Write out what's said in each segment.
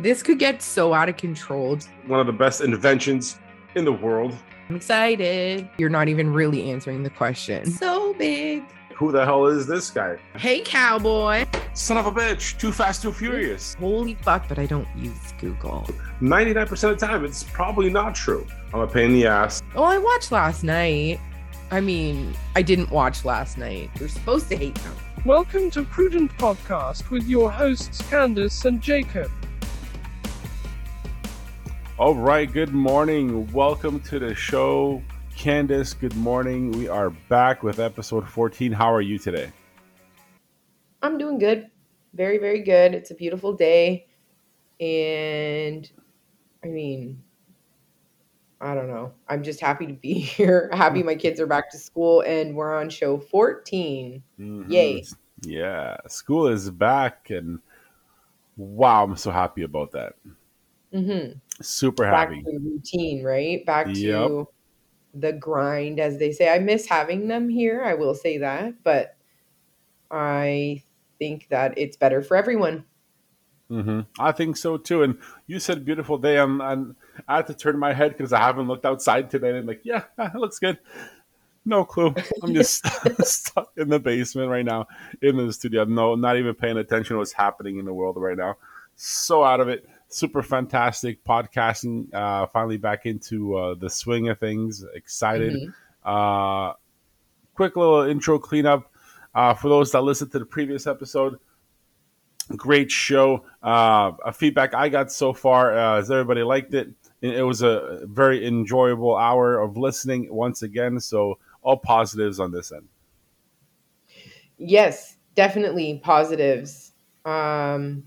This could get so out of control. One of the best inventions in the world. I'm excited. You're not even really answering the question. So big. Who the hell is this guy? Hey, cowboy. Son of a bitch. Too fast, too furious. Holy fuck, but I don't use Google. 99% of the time, it's probably not true. I'm a pain in the ass. Oh, I watched last night. I mean, I didn't watch last night. You're supposed to hate them. Welcome to Prudent Podcast with your hosts Candyce and Jakub. All right, good morning. Welcome to the show. Candyce, good morning. We are back with episode 14. How are you today? I'm doing good. Very, very good. It's a beautiful day. And I mean, I don't know. I'm just happy to be here. Happy my kids are back to school and we're on show 14. Mhm. Yay. Yeah, school is back, and wow, I'm so happy about that. Mm-hmm. Super Back happy. to routine, right? Back to Yep. the grind, as they say. I miss having them here. I will say that. But I think that it's better for everyone. hmm I think so too. And you said beautiful day. I'm, I'm I had to turn my head because I haven't looked outside today. And I'm like, yeah, it looks good. No clue. I'm just stuck in the basement right now in the studio. No, not even paying attention to what's happening in the world right now. So out of it. Super fantastic podcasting. Uh, finally back into uh, the swing of things. Excited. Mhm. Uh, quick little intro cleanup uh, for those that listened to the previous episode. Great show. Uh, a feedback I got so far uh, is everybody liked it. It it was a very enjoyable hour of listening once again. So all positives on this end. Yes, definitely positives. Um,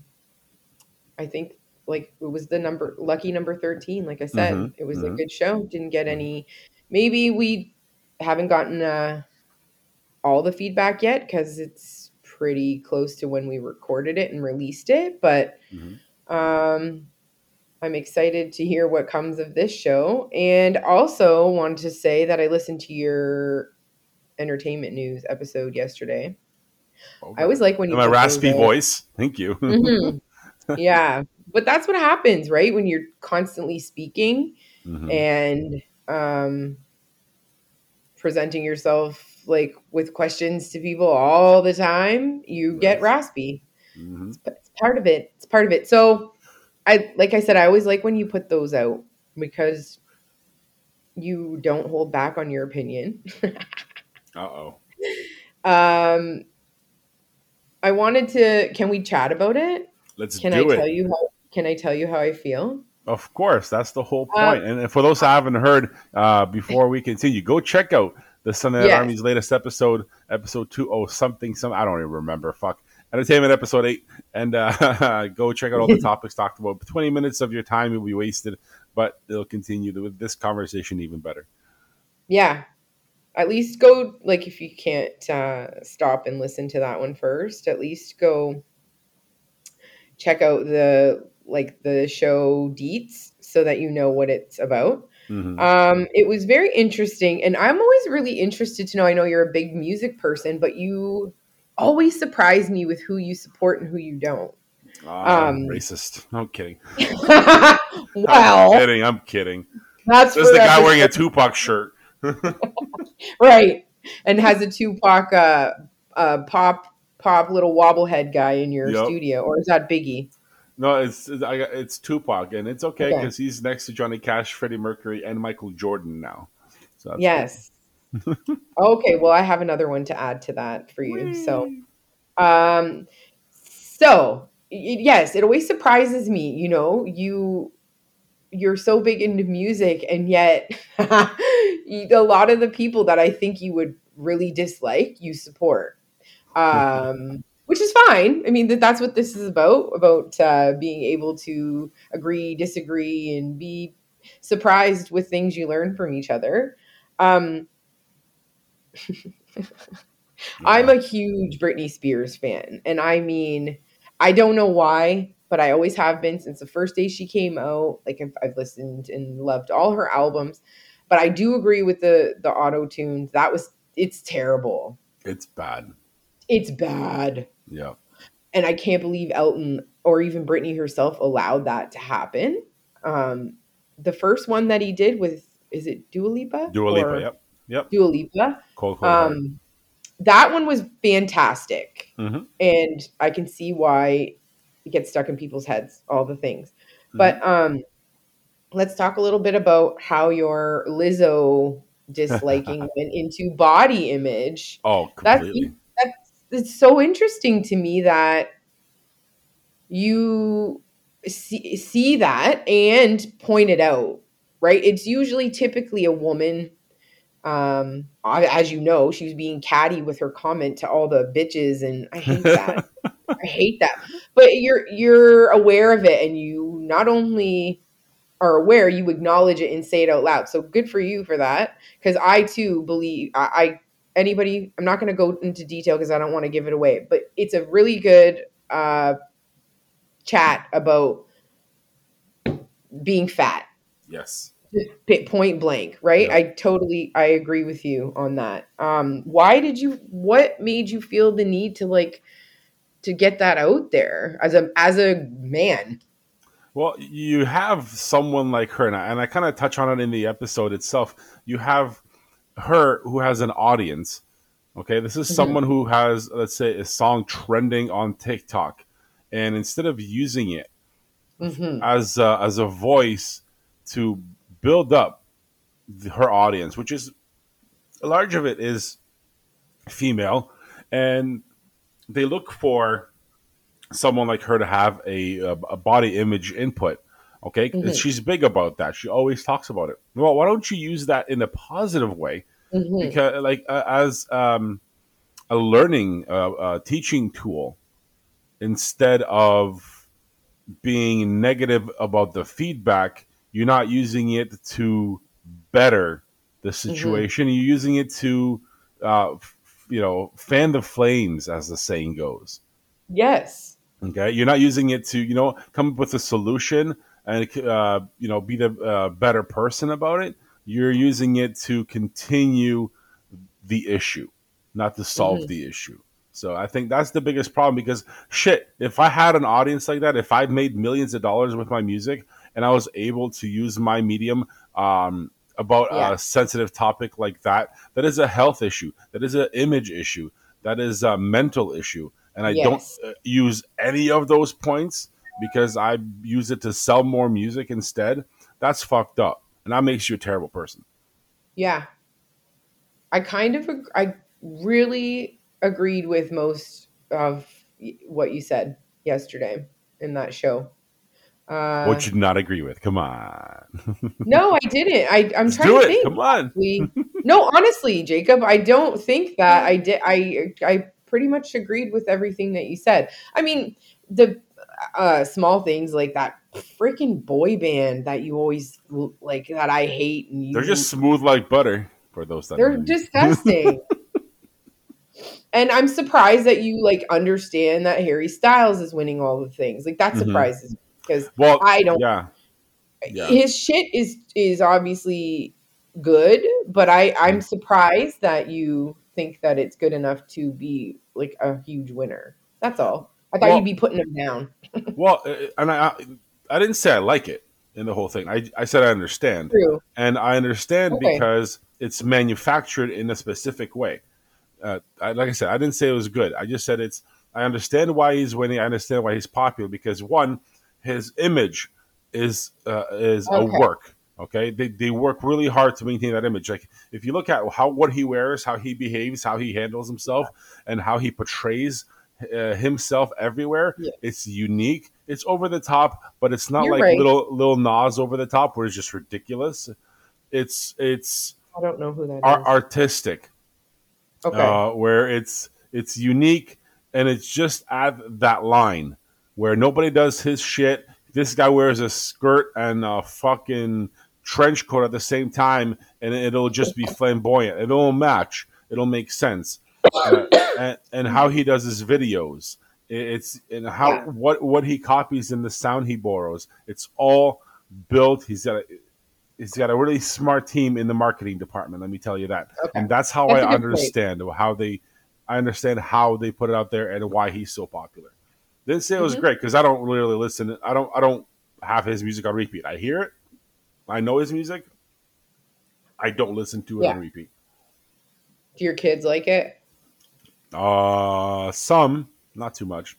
I think like it was the number lucky number 13 like I said. Mhm, It was a mhm. good show. Didn't get any maybe we haven't gotten uh all the feedback yet cuz it's pretty close to when we recorded it and released it, but Mhm. um I'm excited to hear what comes of this show and also wanted to say that I listened to your entertainment news episode yesterday. I always like when you my raspy voice. Thank you. Mhm. yeah, but that's what happens, right? When you're constantly speaking Mhm. and um, presenting yourself like with questions to people all the time, you get Right. raspy. Mhm. It's part of it. It's part of it. So, I like I said, I always like when you put those out because you don't hold back on your opinion. Uh-oh. um, I wanted to. Can we chat about it? Let's Can I do tell you how? Can I tell you how I feel? Of course, that's the whole Uh, point. and for those that haven't heard, uh, before we continue, go check out the Sunday Night Yes. Army's latest episode, episode two oh something some. I don't even remember. Fuck. Entertainment episode eight, and uh, go check out all the topics talked about. Twenty minutes of your time will be wasted, but it'll continue with this conversation even better. Yeah. At least go like if you can't uh, stop and listen to that one first, at least go check out the like the show deets so that you know what it's about. Mhm. Um, it was very interesting, and I'm always really interested to know. I know you're a big music person, but you always surprise me with who you support and who you don't. Ah, um, racist. No I'm kidding. well, I'm kidding. I'm kidding. that's This the guy episode- wearing a Tupac shirt. right and has a tupac uh, uh pop pop little wobblehead guy in your Yep. studio or is that biggie No, it's it's, it's Tupac, and it's okay Okay. because he's next to Johnny Cash, Freddie Mercury, and Michael Jordan now. So that's yes okay well i have another one to add to that for you so um so yes it always surprises me you know you you're so big into music and yet a lot of the people that i think you would really dislike you support um which is fine i mean that that's what this is about about uh, being able to agree disagree and be surprised with things you learn from each other um I'm a huge Britney Spears fan. And I mean, I don't know why, but I always have been since the first day she came out. Like I've, I've listened and loved all her albums. But I do agree with the the auto tunes. That was it's terrible. it's bad. It's bad. Yeah. And I can't believe Elton or even Britney herself allowed that to happen. Um, the first one that he did with is it Dua Lipa? Dua Lipa, Or yep, yep. Dua Lipa. Cold, cold. Um, that one was fantastic, Mhm. and I can see why it gets stuck in people's heads. All the things, Mm-hmm. but um, let's talk a little bit about how your Lizzo disliking went into body image. Oh, completely. that's it's so interesting to me that you see, see that and point it out right? It's usually typically a woman um as you know she was being catty with her comment to all the bitches and i hate that. I hate that. But you're you're aware of it and you not only are aware you acknowledge it and say it out loud. So good for you for that because i too believe i, I anybody i'm not going to go into detail because i don't want to give it away but it's a really good uh chat about being fat yes. Point blank right Yeah. i totally i agree with you on that um why did you what made you feel the need to like to get that out there as a as a man Well, you have someone like her, and I, and I kind of touch on it in the episode itself. You have her who has an audience. Okay, this is Mhm. someone who has, let's say, a song trending on TikTok, and instead of using it hmm as a, as a voice to build up the, her audience, which is a large of it is female, and they look for someone like her to have a, a, a body image input. Okay, Mhm. she's big about that. She always talks about it. Well, why don't you use that in a positive way? hmm Because, like, uh, as um, a learning, uh, uh, teaching tool, instead of being negative about the feedback, you're not using it to better the situation. You're using it to, uh, f- you know, fan the flames, as the saying goes. yes Okay, you're not using it to, you know, come up with a solution and, uh, you know, be the uh, better person about it. You're using it to continue the issue, not to solve Mhm. the issue. So I think that's the biggest problem because shit, if I had an audience like that, if I made millions of dollars with my music and I was able to use my medium um, about Yeah. a sensitive topic like that, that is a health issue, that is an image issue, that is a mental issue, and I Yes. don't uh, use any of those points because I use it to sell more music instead. That's fucked up, and that makes you a terrible person. Yeah. I kind of ag- I really agreed with most of what you said yesterday in that show. Uh, what you not agree with? Come on, no, I didn't. I I'm Let's trying do to it. think. Come on. honestly. no, honestly, Jakub, I don't think that I did. I I pretty much agreed with everything that you said. I mean, the uh, small things like that freaking boy band that you always like that I hate, and you They're just smooth like butter for those that they're disgusting. and I'm surprised that you like understand that Harry Styles is winning all the things. Like that Mhm. surprises me because well, I don't. yeah, yeah. His shit is is obviously good, but I I'm Mm. surprised that you think that it's good enough to be like a huge winner. That's all. I thought Well- you'd be putting him down. Well, uh, and I, I, didn't say I like it in the whole thing. I, I said I understand, True. and I understand Okay. because it's manufactured in a specific way. Uh, I, like I said, I didn't say it was good. I just said it's. I understand why he's winning. I understand why he's popular because one, his image is uh, is a work. Okay, they, they work really hard to maintain that image. Like if you look at how what he wears, how he behaves, how he handles himself, and how he portrays uh, himself everywhere, Yeah. it's unique. It's over the top, but it's not You're like right. little little Nas over the top where it's just ridiculous. It's it's I don't know who that is. ar- artistic okay. uh, where it's it's unique and it's just at that line where nobody does his shit. This guy wears a skirt and a fucking trench coat at the same time, and it'll just be flamboyant. It'll match. It'll make sense. Uh, and, and how he does his videos, it's and how Yeah. what what he copies and the sound he borrows. It's all built. He's got a, he's got a really smart team in the marketing department. Let me tell you that okay. and that's how That's I good point. understand how they, I understand how they put it out there and why he's so popular. Didn't say it was Mhm. great because I don't really listen. I don't. I don't have his music on repeat. I hear it. I know his music. I don't listen to it Yeah. on repeat. Do your kids like it? Uh, some, not too much.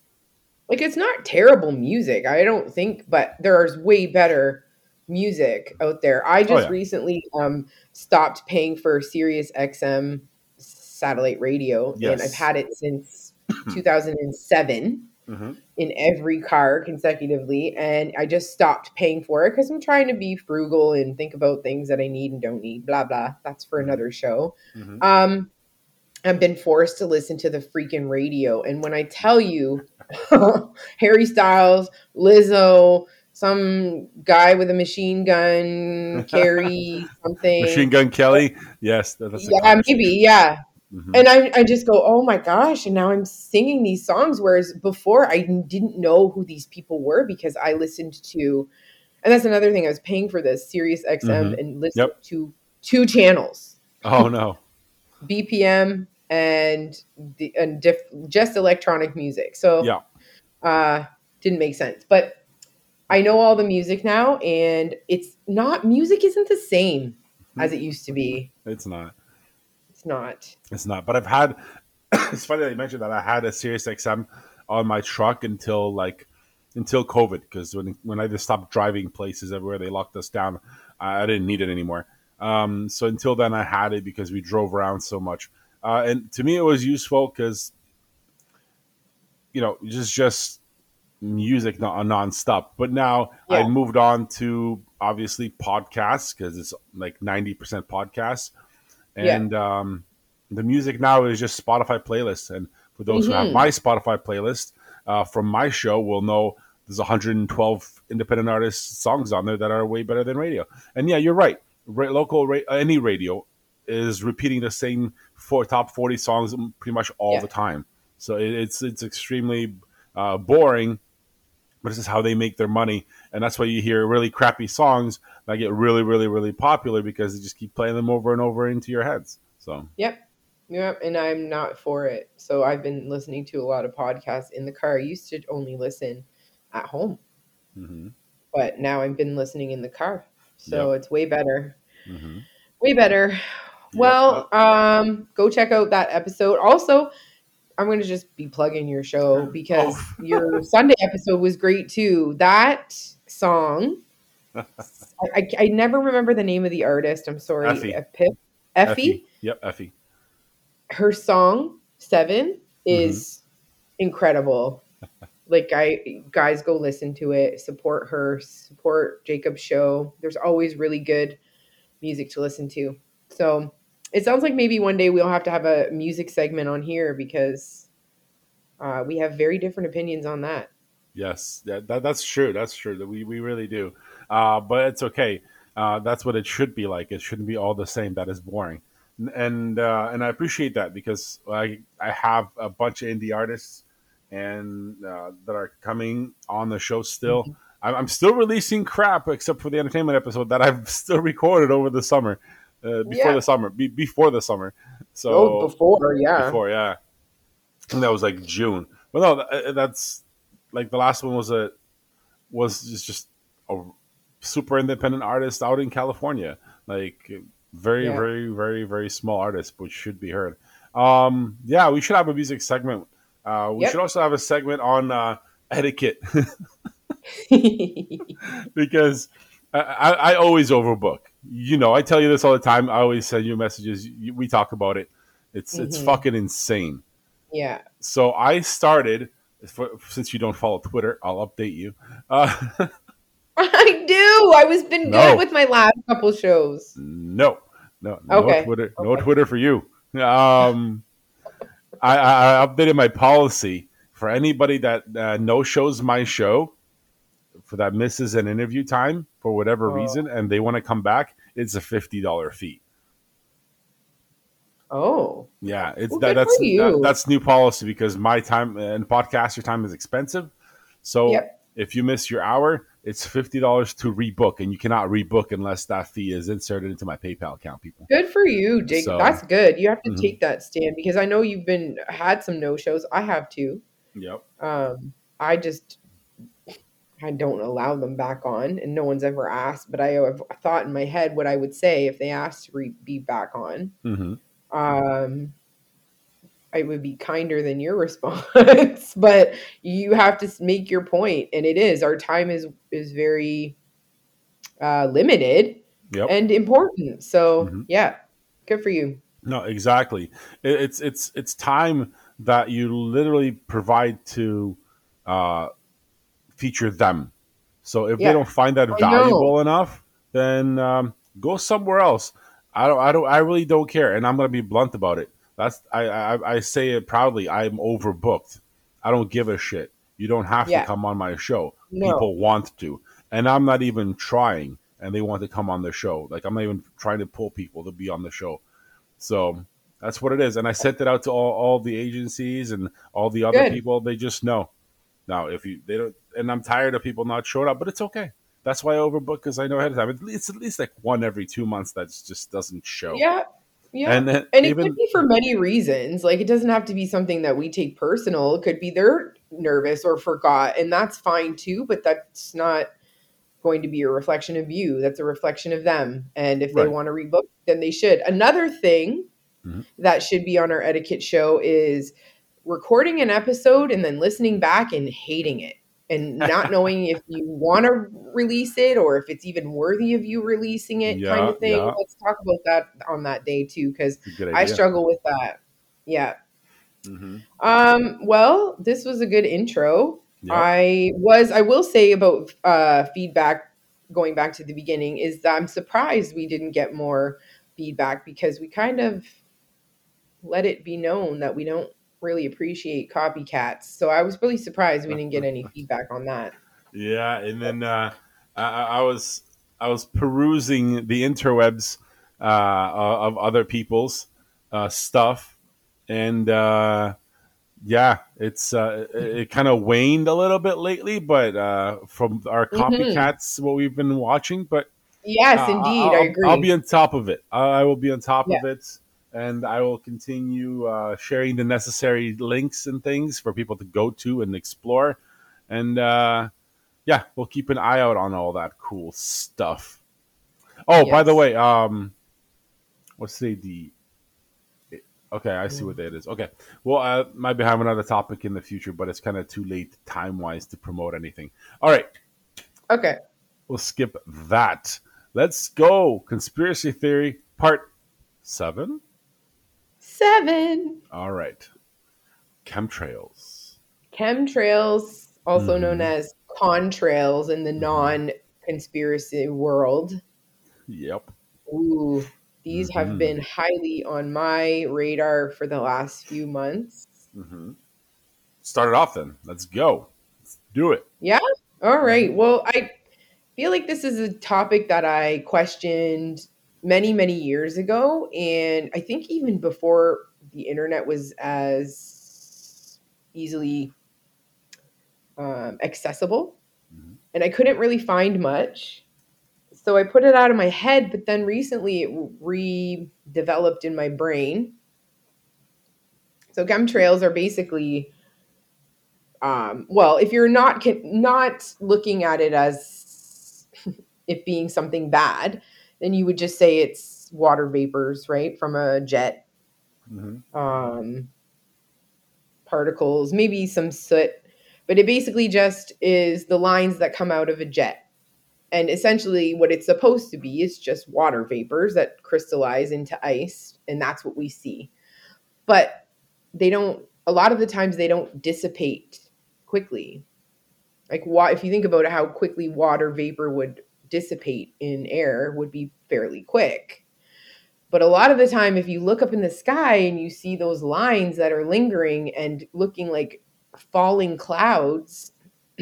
Like it's not terrible music, I don't think, but there's way better music out there. I just yeah. recently um stopped paying for Sirius XM satellite radio and I've had it since 2007 hmm in every car consecutively and I just stopped paying for it cuz I'm trying to be frugal and think about things that I need and don't need blah blah. That's for another show. hmm Um, I've been forced to listen to the freaking radio, and when I tell you, Harry Styles, Lizzo, some guy with a machine gun, Carrie, something, Machine Gun Kelly. Yes, that's yeah, maybe, yeah. Mhm. And I, I just go, oh my gosh! And now I'm singing these songs, whereas before I didn't know who these people were because I listened to, and that's another thing. I was paying for this Sirius XM Mhm. and listened Yep. to two channels. Oh no. BPM and the and diff, just electronic music. So Yeah. uh didn't make sense. But I know all the music now and it's not music isn't the same as it used to be. It's not. It's not. It's not. But I've had. it's funny that you mentioned that. I had a Sirius XM on my truck until like until COVID because when when I just stopped driving places everywhere, they locked us down. I, I didn't need it anymore. Um, so until then, I had it because we drove around so much. Uh, and to me, it was useful because you know just just music non nonstop. But now I moved on to obviously podcasts because it's like ninety percent podcasts, Yeah. and um, the music now is just Spotify playlists. And for those who have Mhm. my Spotify playlist uh, from my show, will know there's 112 independent artists songs on there that are way better than radio. And yeah, you're right. Ra- local ra- any radio is repeating the same four top 40 songs pretty much all Yeah. the time. So it, it's it's extremely uh, boring, but this is how they make their money, and that's why you hear really crappy songs that get really, really, really popular because they just keep playing them over and over into your heads. So Yep. Yep. And I'm not for it. So I've been listening to a lot of podcasts in the car. I used to only listen at home, hmm but now I've been listening in the car. So it's way better. hmm way better. Well, um, go check out that episode. Also, I'm going to just be plugging your show because Oh. your Sunday episode was great too. That song, I, I, I never remember the name of the artist. I'm sorry, Effie. Epi- Effie. Yep, Effie. Her song Seven is Mm-hmm. incredible. Like I guys go listen to it, support her, support Jakub's show. There's always really good music to listen to. So it sounds like maybe one day we'll have to have a music segment on here because uh, we have very different opinions on that. Yes, yeah, that, that's true. That's true. That we, we really do. Uh, but it's okay. Uh, that's what it should be like. It shouldn't be all the same. That is boring. And uh, and I appreciate that because I I have a bunch of indie artists and uh, that are coming on the show still. I'm, I'm still releasing crap except for the entertainment episode that I've still recorded over the summer, uh, before Yeah. the summer, be, before the summer. So oh, before, yeah. before, yeah. And that was like June. But no, tha- that's like the last one was a was just just a super independent artist out in California, like very Yeah. very very very small artist, which should be heard. Um, yeah, we should have a music segment. Uh, we Yep. should also have a segment on uh, etiquette because I, I, always overbook. You know, I tell you this all the time. I always send you messages. We talk about it. It's it's Mhm. fucking insane. yeah. So I started. For, since you don't follow Twitter, I'll update you. Uh, I do. I was been No. good with my last couple shows. no, no, no Okay. Twitter, no Twitter for you. Um, I, I, updated my policy for anybody that uh, no shows my show, that misses an interview time for whatever Oh. reason, and they want to come back. It's a fifty dollar fee. Oh, Yeah, it's Well, that, that's that- that's new policy because my time and podcaster time is expensive. So Yep. if you miss your hour, it's fifty dollars to rebook, and you cannot rebook unless that fee is inserted into my PayPal account. People, good for you, Jake. So- That's good. You have to Mhm. take that stand because I know you've been had some no shows. I have too. yep, Um, I just I don't allow them back on, and no one's ever asked. But I have thought in my head what I would say if they asked to re- be back on. hmm Um, I would be kinder than your response, but you have to make your point, and it is our time is is very uh, limited Yep. and important. So Mhm. yeah, good for you. No, exactly. It, it's it's it's time that you literally provide to uh, feature them. So if Yeah. they don't find that I know. valuable enough, then um, go somewhere else. I don't. I don't. I really don't care, and I'm going to be blunt about it. That's I, I. I say it proudly. I'm overbooked. I don't give a shit. You don't have Yeah. to come on my show. No. People want to, and I'm not even trying, and they want to come on the show. Like I'm not even trying to pull people to be on the show. So that's what it is. And I sent it out to all, all the agencies and all the other Good. people. They just know. Now, if you they don't, and I'm tired of people not showing up, but it's okay. That's why I overbook because I know ahead of time. At least, at least like one every two months that just doesn't show. Yeah, yeah. And then And it even could be for many reasons. Like it doesn't have to be something that we take personal. It could be they're nervous or forgot, and that's fine too. But that's not going to be a reflection of you. That's a reflection of them. And if they Right. want to rebook, then they should. Another thing Mhm. that should be on our etiquette show is recording an episode and then listening back and hating it and not knowing if you want to release it or if it's even worthy of you releasing it kind of thing. yeah. Let's talk about that on that day too because it's a good I struggle with that. Yeah. hmm Um, well, this was a good intro. Yeah. I was, I will say about uh, feedback going back to the beginning is that I'm surprised we didn't get more feedback because we kind of let it be known that we don't really appreciate copycats. So I was really surprised we didn't get any feedback on that. Yeah, and then uh, I, I was I was perusing the interwebs uh, of other people's uh, stuff, and uh, yeah, it's uh, it, it kind of waned a little bit lately, but uh, from our Mhm. copycats, what we've been watching, but Yes, indeed, I'll, I agree. I'll be on top of it. I, I will be on top Yeah. of it, and I will continue uh, sharing the necessary links and things for people to go to and explore. And uh, yeah, we'll keep an eye out on all that cool stuff. Oh, by the way, um, what's the the? Okay, I see what that is. Okay, well, I might be having another topic in the future, but it's kind of too late time wise to promote anything. All right, okay. we'll skip that. Let's go. Conspiracy theory part seven. Seven. All right. Chemtrails. Chemtrails, also known Mhm. as contrails in the Mhm. non conspiracy world. Yep. Ooh, these Mhm. have been highly on my radar for the last few months. Mm-hmm. Start it off then. Let's go. Let's do it. Yeah. All right. Well, I feel like this is a topic that I questioned many, many years ago. And I think even before the internet was as easily um, accessible. Mhm. And I couldn't really find much. So I put it out of my head, but then recently it redeveloped in my brain. So chemtrails are basically um, well, if you're not not looking at it as it being something bad, then you would just say it's water vapors, right, from a jet, hmm um, particles, maybe some soot, but it basically just is the lines that come out of a jet. And essentially, what it's supposed to be is just water vapors that crystallize into ice, and that's what we see. But they don't. A lot of the times, they don't dissipate quickly. Like, wa- if you think about how quickly water vapor would dissipate in air, would be fairly quick. But a lot of the time, if you look up in the sky and you see those lines that are lingering and looking like falling clouds,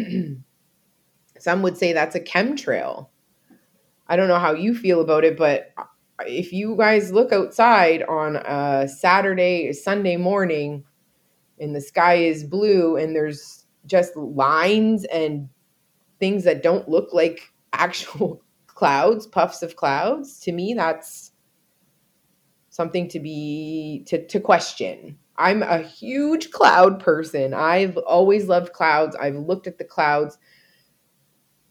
some would say that's a chemtrail. I don't know how you feel about it, but if you guys look outside on a Saturday, Sunday morning, and the sky is blue and there's just lines and things that don't look like actual clouds, puffs of clouds, to me, that's something to be to, to question I'm a huge cloud person. I've always loved clouds. I've looked at the clouds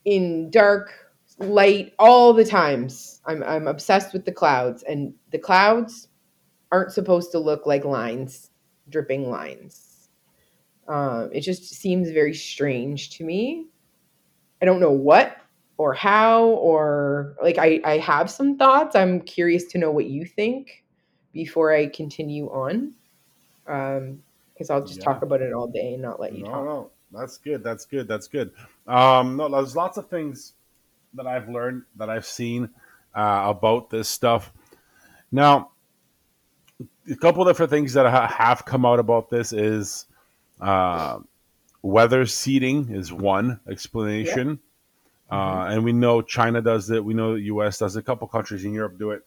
in dark, light, all the times. I'm I'm obsessed with the clouds, and the clouds aren't supposed to look like lines, dripping lines. Um, it just seems very strange to me. I don't know what or how or like I I have some thoughts. I'm curious to know what you think before I continue on. Um, because I'll just Yeah. talk about it all day and not let you No, talk. no, that's good. That's good. That's good. Um, no, there's lots of things that I've learned that I've seen uh, about this stuff. Now, a couple different things that have come out about this is uh, weather seeding is one explanation, uh, and we know China does it. We know the U.S. does it. A couple countries in Europe do it.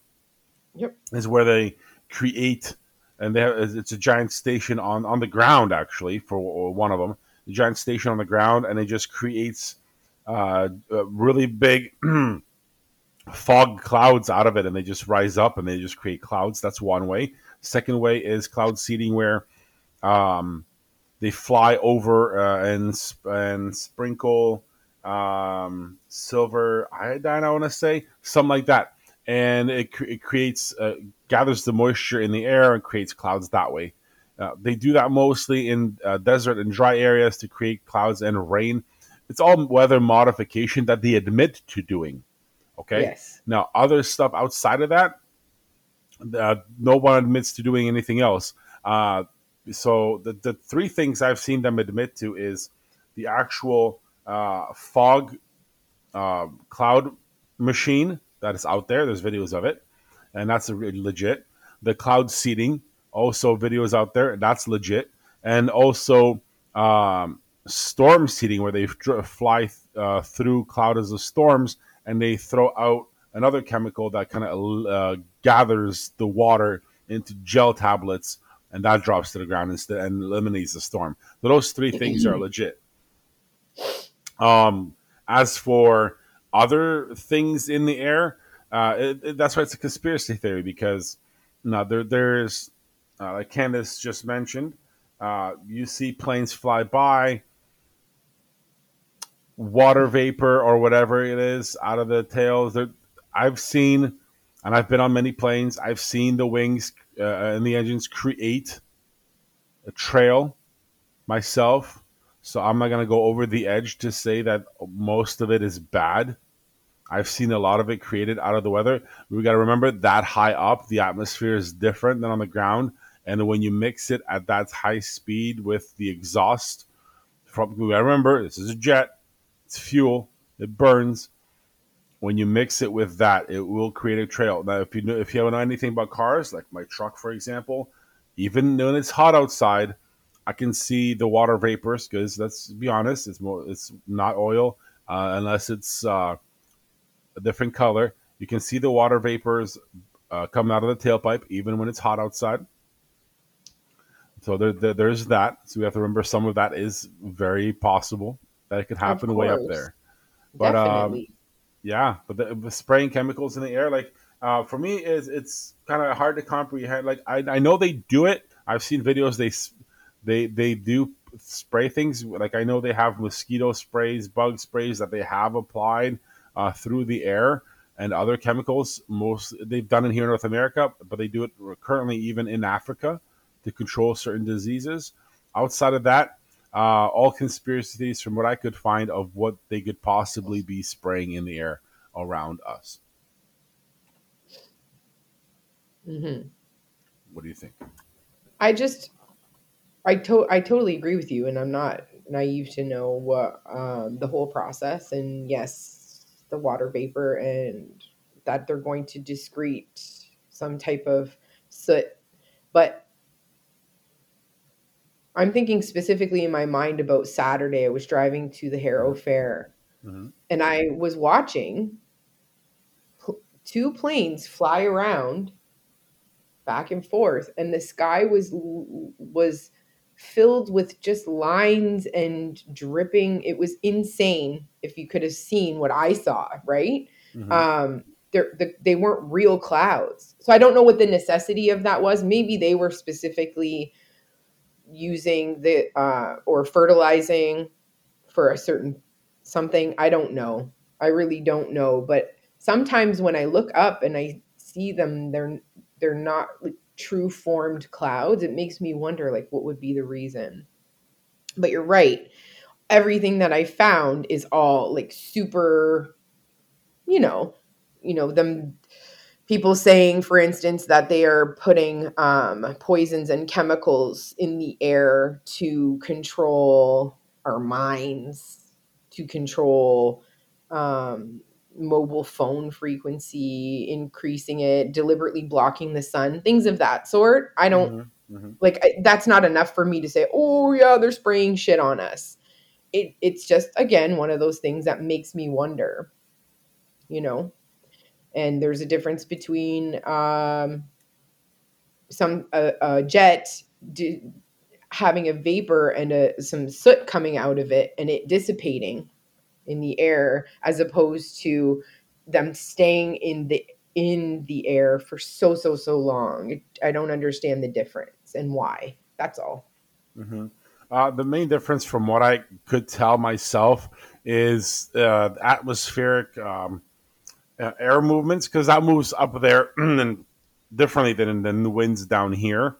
Yep. Is where they create, and they have, it's a giant station on on the ground actually for one of them, a giant station on the ground, and it just creates uh, really big fog clouds out of it, and they just rise up and they just create clouds. That's one way. Second way is cloud seeding, where um, they fly over uh, and and sprinkle um, silver iodine. I want to say something like that, and it, it creates uh, gathers the moisture in the air and creates clouds that way. Uh, they do that mostly in uh, desert and dry areas to create clouds and rain. It's all weather modification that they admit to doing. Okay. Yes. Now, other stuff outside of that, uh, no one admits to doing anything else. Uh, so the, the three things I've seen them admit to is the actual uh, fog uh, cloud machine that is out there. There's videos of it, and that's legit. The cloud seeding, also videos out there, that's legit, and also um, storm seeding where they dr- fly uh, through clouds of storms and they throw out another chemical that kind of uh, gathers the water into gel tablets and that drops to the ground instead and eliminates the storm. So those three things are legit. Um, as for other things in the air, uh, it, it- that's why it's a conspiracy theory because now there, there's uh, like Candyce just mentioned, uh, you see planes fly by, water vapor or whatever it is out of the tails. There, I've seen, and I've been on many planes. I've seen the wings uh, and the engines create a trail myself. So I'm not gonna go over the edge to say that most of it is bad. I've seen a lot of it created out of the weather. We got to remember that high up, the atmosphere is different than on the ground, and when you mix it at that high speed with the exhaust, from to remember this is a jet, it's fuel, it burns. When you mix it with that, it will create a trail. Now, if you know if you know anything about cars, like my truck, for example, even when it's hot outside, I can see the water vapors because let's be honest, it's more it's not oil uh, unless it's uh, a different color. You can see the water vapors uh, coming out of the tailpipe even when it's hot outside. So there, there, there's that. So we have to remember some of that is very possible that it could happen way up there. But um, yeah, but the, the spraying chemicals in the air, like uh, for me, is it's kind of hard to comprehend. Like I, I know they do it. I've seen videos. They they they do spray things. Like I know they have mosquito sprays, bug sprays that they have applied uh, through the air and other chemicals. Most they've done it here in North America, but they do it currently even in Africa to control certain diseases. Outside of that, uh, all conspiracies from what I could find of what they could possibly be spraying in the air around us. hmm What do you think? I just, I to- I totally agree with you, and I'm not naive to know what um, the whole process. And yes, the water vapor, and that they're going to discrete some type of soot, but I'm thinking specifically in my mind about Saturday. I was driving to the Harrow Fair, Mhm. and I was watching pl- two planes fly around back and forth and the sky was was filled with just lines and dripping it was insane if you could have seen what i saw right Mhm. um the, they weren't real clouds so i don't know what the necessity of that was maybe they were specifically using the uh, or fertilizing for a certain something. I don't know. I really don't know. But sometimes when I look up and I see them, they're they're not true formed clouds. It makes me wonder like what would be the reason. But you're right. Everything that I found is all like super, you know, you know, them people saying, for instance, that they are putting um, poisons and chemicals in the air to control our minds, to control um, mobile phone frequency, increasing it, deliberately blocking the sun, things of that sort. I don't Mm-hmm. Mm-hmm. like I, that's not enough for me to say, "Oh yeah, they're spraying shit on us." It it's just again one of those things that makes me wonder, you know. And there's a difference between um, some a, a jet d- having a vapor and a, some soot coming out of it and it dissipating in the air as opposed to them staying in the in the air for so so so long. I don't understand the difference and why. That's all. Hmm Uh, the main difference from what I could tell myself is uh, atmospheric um, uh, air movements because that moves up there and differently than, than the winds down here.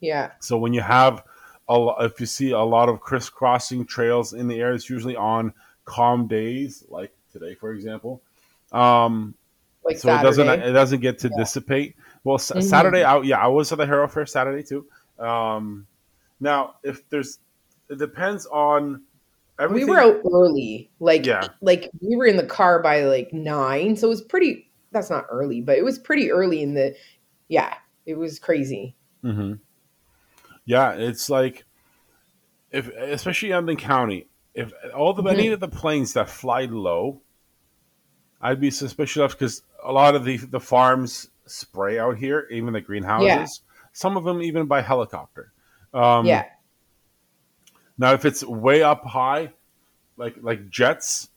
yeah. So when you have a if you see a lot of crisscrossing trails in the air, it's usually on calm days like today, for example. Um, like so it doesn't it doesn't get to dissipate. Well, s- Mhm. Saturday out, yeah, I was at the Harrow Fair Saturday too. Um, now, if there's, it depends on Everything. we were out early like Yeah. like we were in the car by like nine so it was pretty that's not early but it was pretty early in the yeah it was crazy Mm-hmm. Yeah, it's like if especially on the county, if all the any Mhm. of the planes that fly low, I'd be suspicious of because a lot of the the farms spray out here, even the greenhouses. Some of them even by helicopter. Um, yeah Now, if it's way up high, like like jets,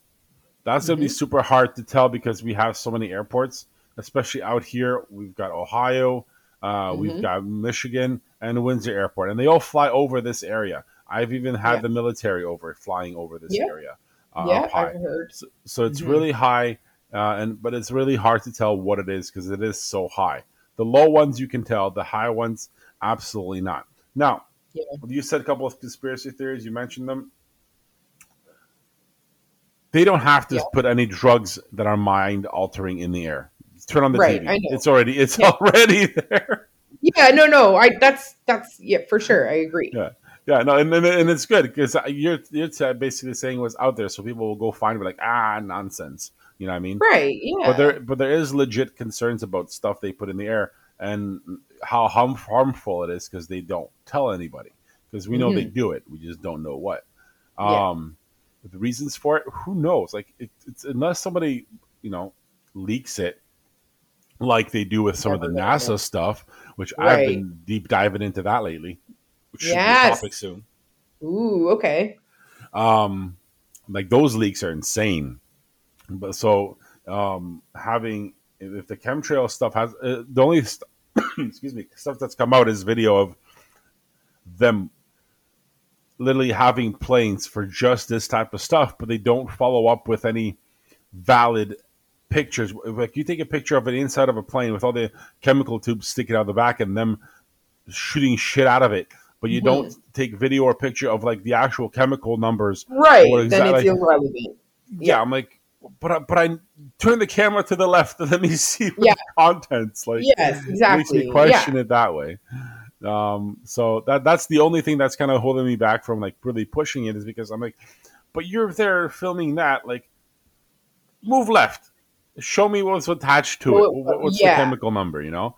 that's gonna be Mhm. super hard to tell because we have so many airports. Especially out here, we've got Ohio, uh, we've Mhm. got Michigan, and Windsor Airport, and they all fly over this area. I've even had Yeah. the military over flying over this Yeah. area uh, yeah i've heard So, so it's Mhm. really high, uh, and but it's really hard to tell what it is because it is so high. The low ones you can tell, the high ones absolutely not. Now, Yeah. you said a couple of conspiracy theories. You mentioned them. They don't have to put any drugs that are mind altering in the air. Turn on the Right, TV. It's already it's already there. yeah no no i that's that's yeah for sure i agree Yeah. Yeah, no, and, and, and it's good because you're you're basically saying what's out there, so people will go find it like ah nonsense. You know what I mean? right yeah But there, but there is legit concerns about stuff they put in the air and how harm, harmful it is because they don't tell anybody because we know they do it, we just don't know what. Mm-hmm. Yeah. Um, the reasons for it, who knows? Like it, it's unless somebody you know leaks it, like they do with some of the Never NASA stuff, which I've been deep diving into that lately. Which should be a Yes. topic soon. ooh okay Um, like those leaks are insane. But so um, having if the chemtrail stuff has uh, the only st- excuse me stuff that's come out is video of them literally having planes for just this type of stuff, but they don't follow up with any valid pictures. Like you take a picture of an inside of a plane with all the chemical tubes sticking out the back and them shooting shit out of it, but you don't take video or picture of like the actual chemical numbers right then it's exactly- irrelevant yeah, I'm like, but I, but I turn the camera to the left and let me see what Yeah. the contents like. yes It makes exactly me question it that way. Um, so that that's the only thing that's kind of holding me back from like really pushing it is because I'm like, but you're there filming that, like, move left, show me what's attached to it, Well, What- what's yeah. the chemical number, you know?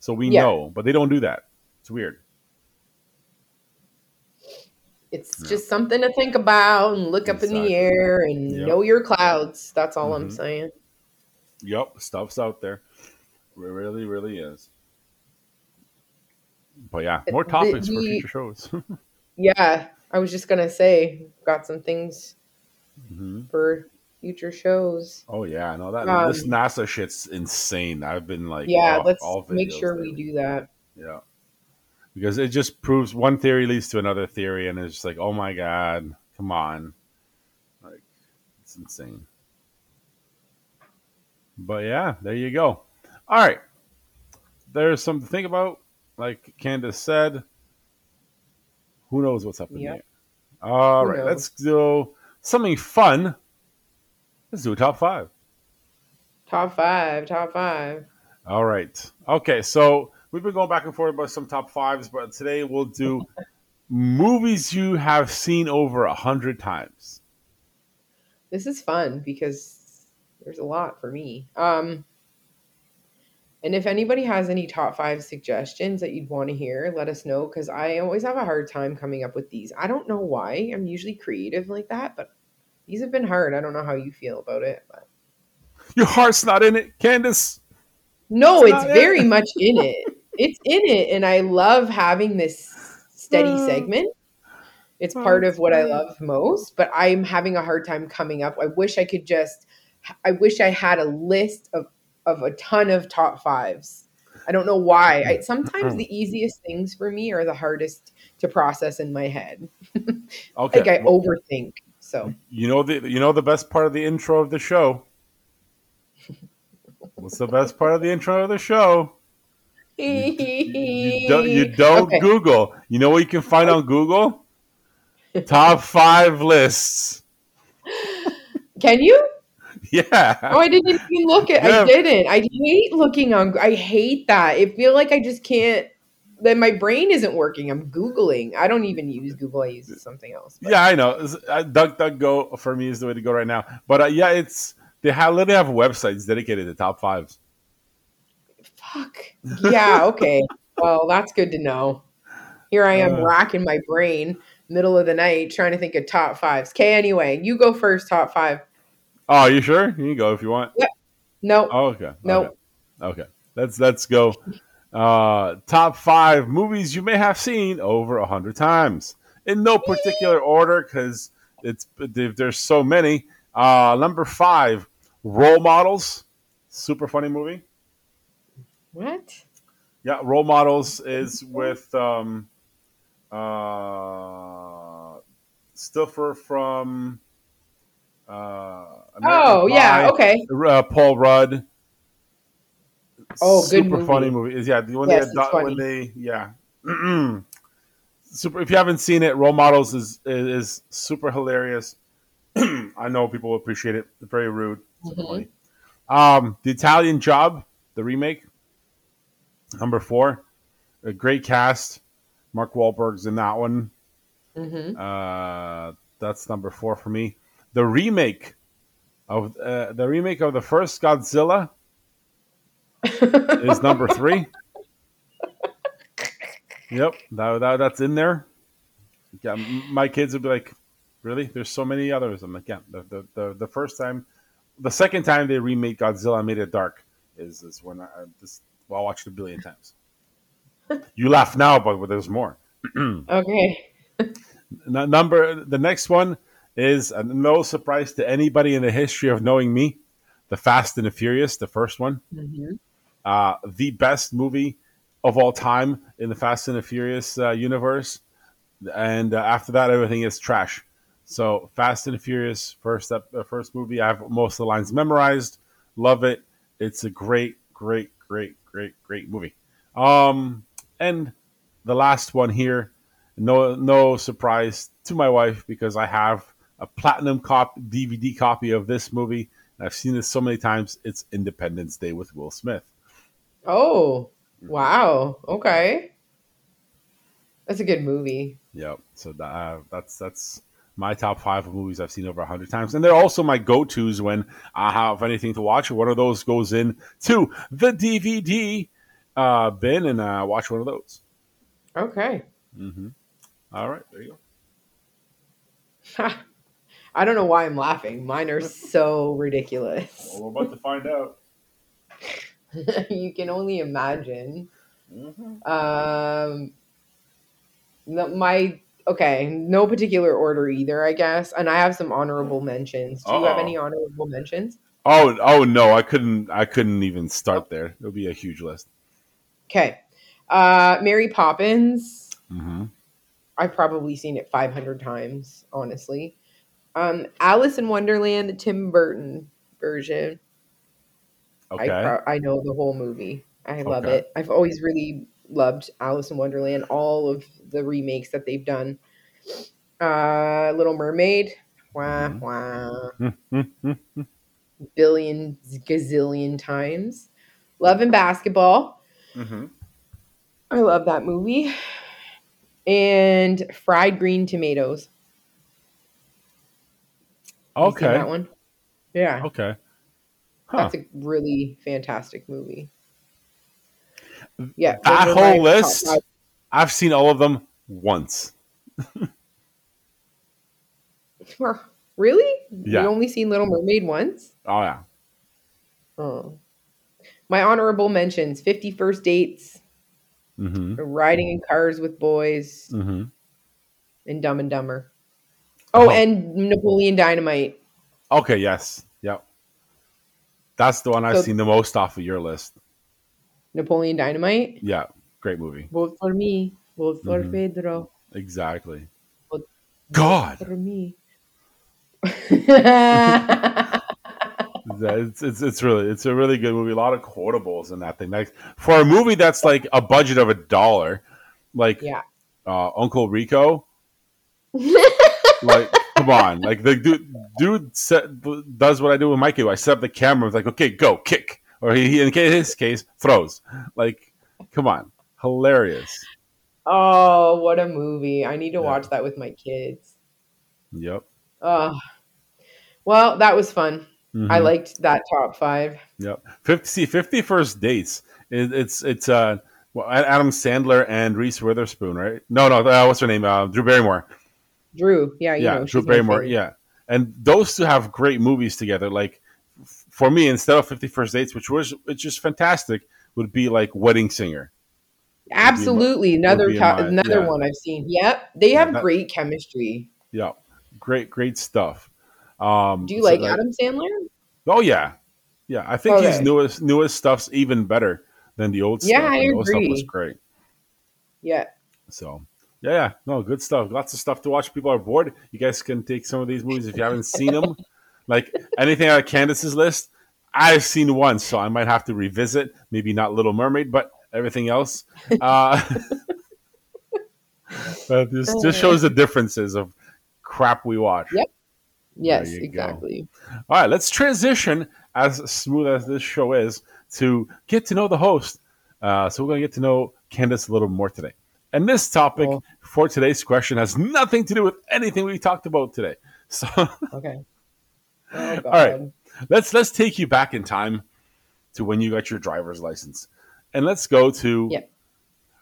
So we Yeah. know, but they don't do that. It's weird. It's Yeah. just something to think about and look up in the air and Yep. know your clouds. That's all I'm Mhm. saying. Yep, stuff's out there. It really, really is. But yeah, more The- topics for future shows. Yeah, I was just gonna say, got some things hmm for future shows. Oh yeah, no that Um, this NASA shit's insane. I've been like, Yeah, let's make sure we do that. Yeah, because it just proves one theory leads to another theory, and it's just like, oh my god, come on, like it's insane. But yeah, there you go. All right, there's something to think about. Like Candyce said, who knows what's up in Yep. there? All right, let's do something fun. Let's do a top five. Top five, top five. All right. Okay, so we've been going back and forth about some top fives, but today we'll do movies you have seen over a hundred times. This is fun because there's a lot for me. Um, and if anybody has any top five suggestions that you'd want to hear, let us know because I always have a hard time coming up with these. I don't know why. I'm usually creative like that, but these have been hard. I don't know how you feel about it, but Your heart's not in it, Candyce. no, It's it's very it. much in it. It's in it, and I love having this steady Uh, segment. It's oh, part of what I love most, but I'm having a hard time coming up. I wish I could just I wish I had a list of of a ton of top fives. I don't know why. I, sometimes the easiest things for me are the hardest to process in my head. Okay. Like I well, overthink. So you know the you know the best part of the intro of the show. What's the best part of the intro of the show? You, don't, you don't Okay. Google. You know what you can find on Google? Top five lists. Can you? Yeah. Oh, I didn't even look at. Yeah. I didn't. I hate looking on. I hate that. I feel like I just can't. Then my brain isn't working. I'm googling. I don't even use Google. I use something else. but- Yeah, I know. Uh, DuckDuckGo for me is the way to go right now. But uh, yeah, it's they have literally have websites dedicated to top fives. Fuck. Yeah. Okay. well, that's good to know. Here I am Uh. racking my brain, middle of the night, trying to think of top fives. Okay. Anyway, you go first. Top five. Oh, you sure? You can go if you want. No. Oh, okay. Nope. Okay. okay. Let's let's go. Uh, top five movies you may have seen over a hundred times in no particular order because it's there's so many. Uh, number five, Role Models, super funny movie. What? Yeah, Role Models is with um, uh, Stifler from. Uh, Oh yeah. Okay. uh, Paul Rudd. Oh, good super movie. funny movie. Is yeah, the one Yes, they it's adopt, funny. when they yeah. super. If you haven't seen it, Role Models is is, is super hilarious. I know people appreciate it. Very rude. Mhm. Um, the Italian Job, the remake, number four, a great cast. Mark Wahlberg's in that one. hmm Uh, that's number four for me. The remake of uh, the remake of the first Godzilla is number three. Yep, that, that that's in there. Yeah, my kids would be like, "Really? There's so many others." I'm like, "Yeah." The the, the, the first time, the second time they remade Godzilla and made it dark is is when I I just well, I watched it a billion times. you laugh now, but there's more. okay. N- number the next one is uh, no surprise to anybody in the history of knowing me, the Fast and the Furious, the first one, hmm uh, the best movie of all time in the Fast and the Furious uh, universe, and uh, after that everything is trash. So Fast and the Furious first up, uh, first movie. I have most of the lines memorized. Love it. It's a great, great, great, great, great movie. Um, and the last one here, no no surprise to my wife because I have a platinum cop DVD copy of this movie. And I've seen this so many times. It's Independence Day with Will Smith. Oh. Wow. Okay. That's a good movie. Yep. So that, uh, that's that's my top five of movies I've seen over a hundred times, and they're also my go-tos when I have anything to watch. One of those goes in to the DVD uh, bin, and uh, watch one of those. Okay. hmm All right, there you go. I don't know why I'm laughing. Mine are so ridiculous. Well, we're about to find out. you can only imagine. Mhm. Um, no, my okay, no particular order either, I guess. And I have some honorable mentions. Do you have any honorable mentions? Oh, oh no, I couldn't. I couldn't even start there. It'll be a huge list. Okay. Uh, Mary Poppins. hmm I've probably seen it 500 times, honestly. Um, Alice in Wonderland, the Tim Burton version. Okay. I pro- I know the whole movie. I love Okay. it. I've always really loved Alice in Wonderland, all of the remakes that they've done. Uh, Little Mermaid. Wah, Mhm. wah. Billion gazillion times. Love and Basketball. Mhm. I love that movie. And Fried Green Tomatoes. Okay. that one? Yeah. Okay. Huh. That's a really fantastic movie. Yeah. That those are my whole list. I've seen all of them once. Really? Yeah. You only seen Little Mermaid once? Oh yeah. Oh. My honorable mentions Fifty First Dates, Mm-hmm. Riding in Cars with Boys, Mm-hmm. and Dumb and Dumber. Oh, Oh. and Napoleon Dynamite. Okay. Yes. Yep. That's the one I've So- seen the most off of your list. Napoleon Dynamite. Yeah. Great movie. Vote for me. Vote for Mhm. Pedro. Exactly. Vote God. for me. It's, it's it's really it's a really good movie. A lot of quotables in that thing. Like for a movie that's like a budget of a dollar, like yeah. uh, Uncle Rico. Like, come on! Like the dude, dude set, does what I do with Mikey. I set up the camera. It's like, okay, go kick, or he, in his case throws. Like, come on, hilarious. oh, what a movie. I need to Yeah. watch that with my kids. Yep. Oh. Well, that was fun. I Mhm. liked that top five. Yep. Fifty. See, Fifty First Dates. It, it's it's uh well, Adam Sandler and Reese Witherspoon, right? No, no. Uh, what's her name? Uh, Drew Barrymore. Drew. Yeah, you yeah, know, Drew Barrymore. Yeah, and those two have great movies together. Like for me, instead of Fifty First Dates, which was which is fantastic, would be like Wedding Singer. Absolutely. Another my- another yeah. one I've seen. Yep. They have that- great chemistry. Yeah, great, great stuff. Um, Do you so like that- Adam Sandler? Oh yeah, yeah. I think his newest newest stuff's even better than the old Yeah, stuff. I and the old stuff agree. was great. Yeah. So yeah, yeah, no, good stuff. Lots of stuff to watch. People are bored. You guys can take some of these movies if you haven't seen them. Like anything on of Candyce's list, I've seen once, so I might have to revisit. Maybe not Little Mermaid, but everything else. Uh, but this just shows the differences of crap we watch. Yep. Yes, you go. exactly. All right, let's transition as smooth as this show is to get to know the host. Uh, so we're going to get to know Candace a little more today. And this topic for today's question has nothing to do with anything we talked about today. So Okay. Oh, God. right. let's let's take you back in time to when you got your driver's license, and let's go to Yep.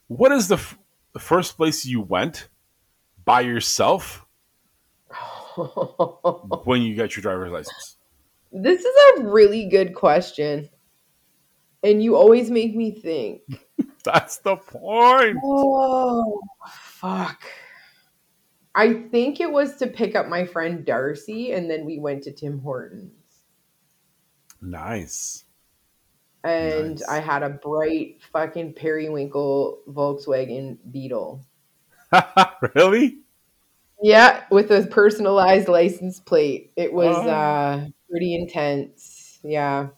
what is the, f- the first place you went by yourself when you got your driver's license? this is a really good question. And you always make me think. That's the point. Oh, fuck. I think it was to pick up my friend Darcy, and then we went to Tim Hortons. Nice. And Nice. I had a bright fucking periwinkle Volkswagen Beetle. really? Yeah, with a personalized license plate. It was Oh. uh pretty intense. Yeah.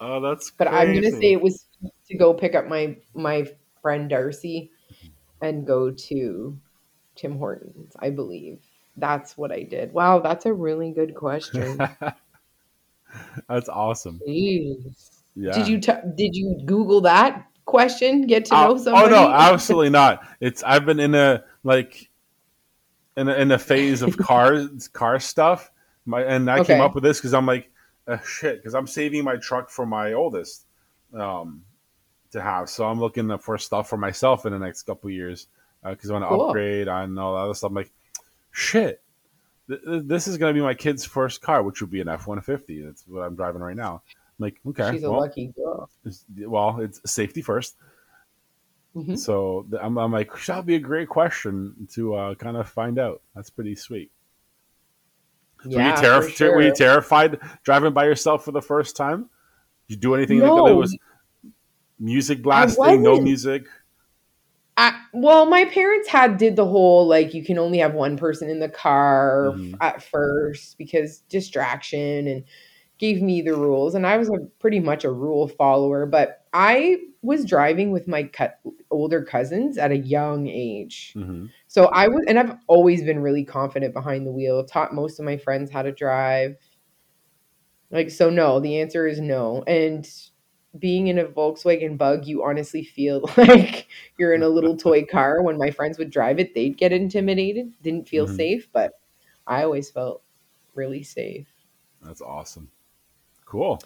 Oh, that's. But I'm gonna say it was to go pick up my my friend Darcy and go to Tim Hortons, I believe. That's what I did. Wow, that's a really good question. that's awesome. Jeez. Yeah. Did you t- did you Google that question? Get to Uh, know oh no, absolutely not. It's I've been in a like in a, in a phase of cars car stuff. My and I came up with this because I'm like uh, shit because I'm saving my truck for my oldest um, to have. So I'm looking for stuff for myself in the next couple years because I want to Cool. upgrade and all that other stuff. I'm like shit. th- th- This is going to be my kid's first car, which would be an F one fifty. That's what I'm driving right now. I'm like, okay, She's a well, lucky girl. it's- well, it's safety first. Mhm. So th- I'm, I'm like, that'll be a great question to uh, kind of find out. That's pretty sweet. were, Yeah, you for sure. were you terrified driving by yourself for the first time? Did you do anything? that No. it was Music blasting, no music. I, well, my parents had did the whole like you can only have one person in the car Mhm. at first because distraction and gave me the rules and I was a pretty much a rule follower, but I was driving with my cut older cousins at a young age. hmm So I was and I've always been really confident behind the wheel. Taught most of my friends how to drive. Like so no, the answer is no. And being in a Volkswagen Bug, you honestly feel like you're in a little toy car. When my friends would drive it, they'd get intimidated, didn't feel Mhm. safe, but I always felt really safe. That's awesome. Cool.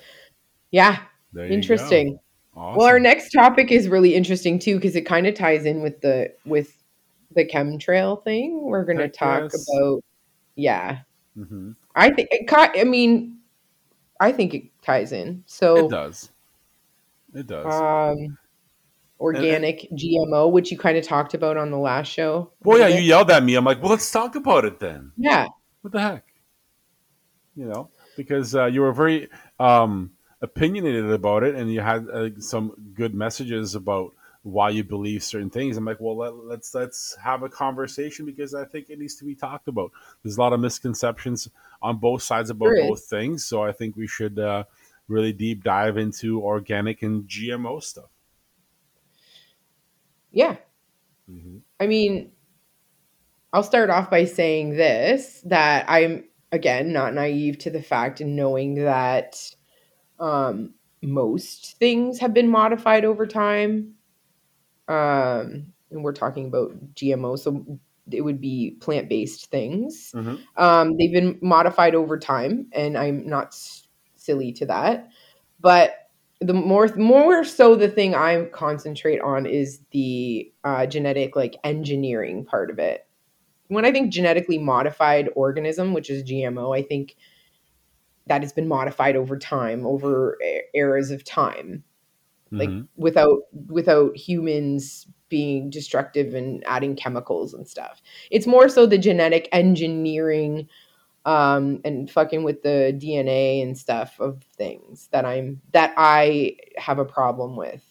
Yeah, There you go. interesting. Awesome. Well, our next topic is really interesting too because it kind of ties in with the with the chemtrail thing. We're going to talk yes. about yeah. hmm I think it ki- I mean I think it ties in. So It does. It does. um organic GMO which you kind of talked about on the last show. well, yeah, you yelled at me. I'm like, well, let's talk about it then. Yeah. What the heck? You know, because uh, you were very um, opinionated about it, and you had uh, some good messages about why you believe certain things. I'm like, well, let, let's let's have a conversation because I think it needs to be talked about. There's a lot of misconceptions on both sides about is. both things, so I think we should uh, really deep dive into organic and GMO stuff. Yeah. hmm I mean, I'll start off by saying this that I'm again not naive to the fact and knowing that um, most things have been modified over time. Um, and we're talking about GMO, so it would be plant based things. hmm Um, they've been modified over time, and I'm not silly to that. But the more more so, the thing I concentrate on is the uh, genetic like engineering part of it. When I think genetically modified organism, which is GMO, I think that has been modified over time, over eras of time like hmm without without humans being destructive and adding chemicals and stuff. It's more so the genetic engineering um and fucking with the DNA and stuff of things that I'm that I have a problem with.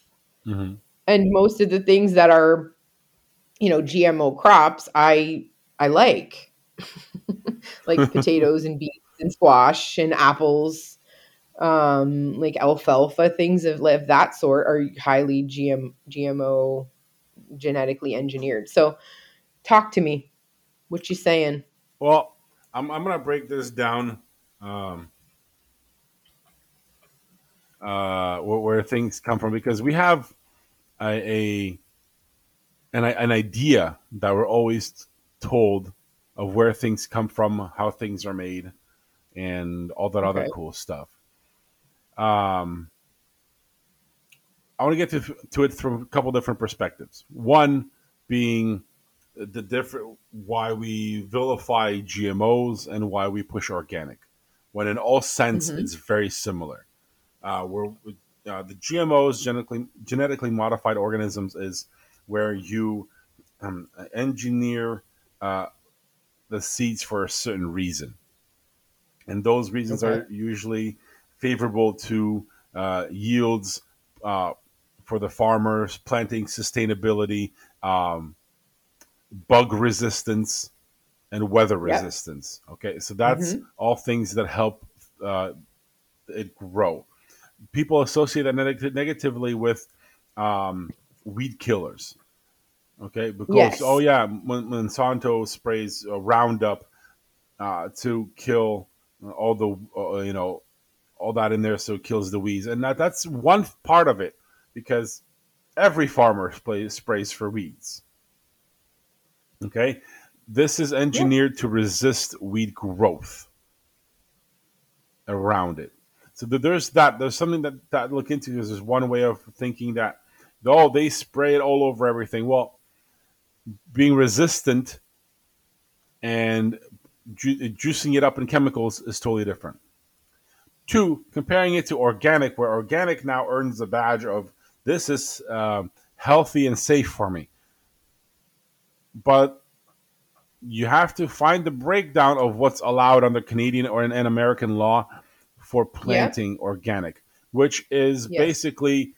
hmm And most of the things that are you know GMO crops I I like. like potatoes and beets and squash and apples um like alfalfa things of, of that sort are highly gm gmo genetically engineered so talk to me what you saying Well, I'm, I'm going to break this down um, uh, where, where things come from because we have a, a an, an idea that we're always told of where things come from, how things are made, and all that other cool stuff. Um, I want to get to, to it from a couple different perspectives. One being the different why we vilify GMOs and why we push organic, when in all sense Mhm. it's very similar. Uh, where uh, the GMOs, genetically genetically modified organisms, is where you um, engineer uh, the seeds for a certain reason, and those reasons Okay. are usually favorable to uh, yields uh, for the farmers, planting sustainability, um, bug resistance, and weather Yep. resistance. Okay, so that's Mhm. all things that help uh, it grow. People associate that neg- negatively with um, weed killers. Okay, because Yes. oh yeah, Monsanto sprays uh, Roundup uh, to kill all the uh, you know all that in there, so it kills the weeds, and that that's one part of it because every farmer spray, sprays for weeds. Okay, this is engineered to resist weed growth around it. So there's that. There's something that that look into. Because there's one way of thinking that oh they spray it all over everything. Well, being resistant and ju- juicing it up in chemicals is totally different. Two, comparing it to organic, where organic now earns the badge of this is um, healthy and safe for me. But you have to find the breakdown of what's allowed under Canadian or an, an American law for planting organic, which is Yes. basically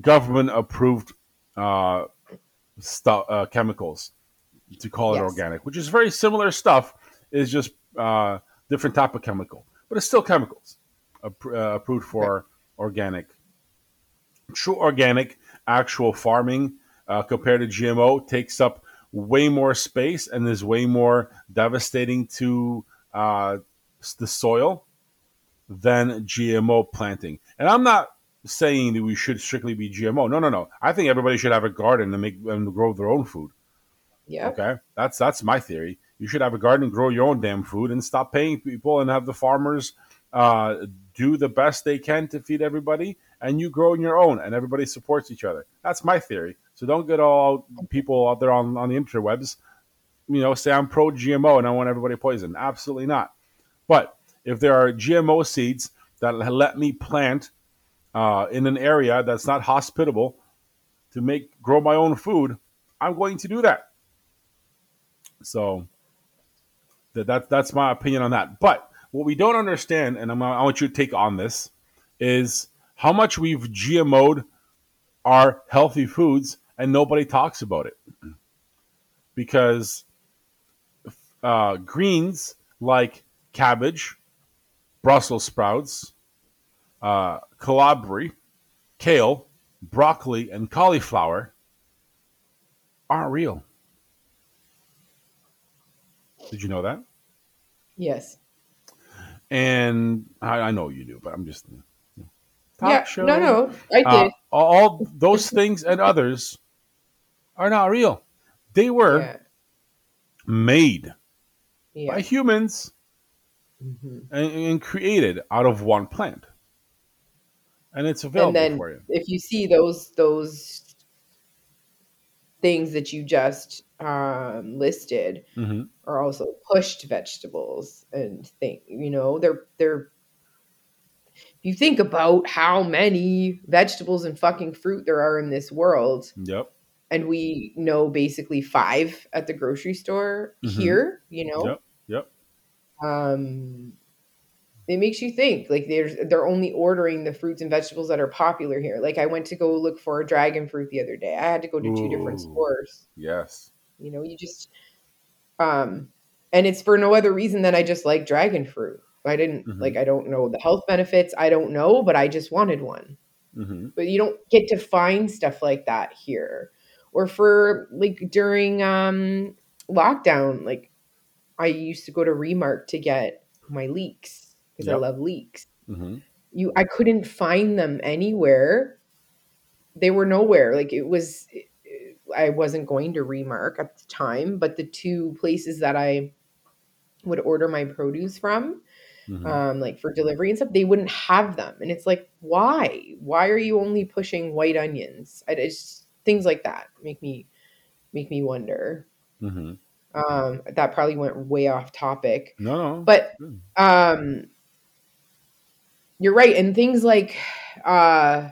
government approved uh, stuff uh, chemicals to call it organic, which is very similar stuff. Is just uh, different type of chemical, but it's still chemicals uh, approved for organic. True organic, actual farming uh, compared to GMO takes up way more space and is way more devastating to uh, the soil than GMO planting. And I'm not saying that we should strictly be GMO. No, no, no. I think everybody should have a garden and make and grow their own food. Yeah. Okay, that's that's my theory. You should have a garden, grow your own damn food, and stop paying people and have the farmers uh, do the best they can to feed everybody, and you grow your own, and everybody supports each other. That's my theory. So don't get all people out there on, on the interwebs, you know, say I'm pro GMO and I want everybody poisoned. Absolutely not. But if there are GMO seeds that let me plant uh, in an area that's not hospitable to make grow my own food, I'm going to do that. So that, that that's my opinion on that. But what we don't understand, and I'm, I want you to take on this, is how much we've GMO'd our healthy foods and nobody talks about it. Because uh, greens like cabbage, Brussels sprouts, uh, kohlrabi, kale, broccoli, and cauliflower aren't real. Did you know that? Yes. And I, I know you do, but I'm just talk yeah. show. No, no. I did. Uh, all those things and others are not real. They were yeah. made Yeah. by humans Mhm. and, and created out of one plant, and it's available and then for you. if you see those those things that you just um, listed hmm are also pushed vegetables and thing you know they're they're if you think about how many vegetables and fucking fruit there are in this world Yep. And we know basically five at the grocery store Mhm. here you know Yep. Yep. um it makes you think like there's they're only ordering the fruits and vegetables that are popular here like i went to go look for a dragon fruit the other day i had to go to two different stores Yes. you know you just um and it's for no other reason than i just like dragon fruit i didn't Mhm. like i don't know the health benefits i don't know but i just wanted one hmm but you don't get to find stuff like that here or for like during um lockdown like i used to go to remark to get my leeks because i love leeks hmm you i couldn't find them anywhere they were nowhere like it was i wasn't going to remark at the time but the two places that i would order my produce from hmm um, like for delivery and stuff, they wouldn't have them. And it's like, why? Why are you only pushing white onions? I just things like that make me make me wonder. hmm Um, that probably went way off topic, No, but um, you're right. And things like uh,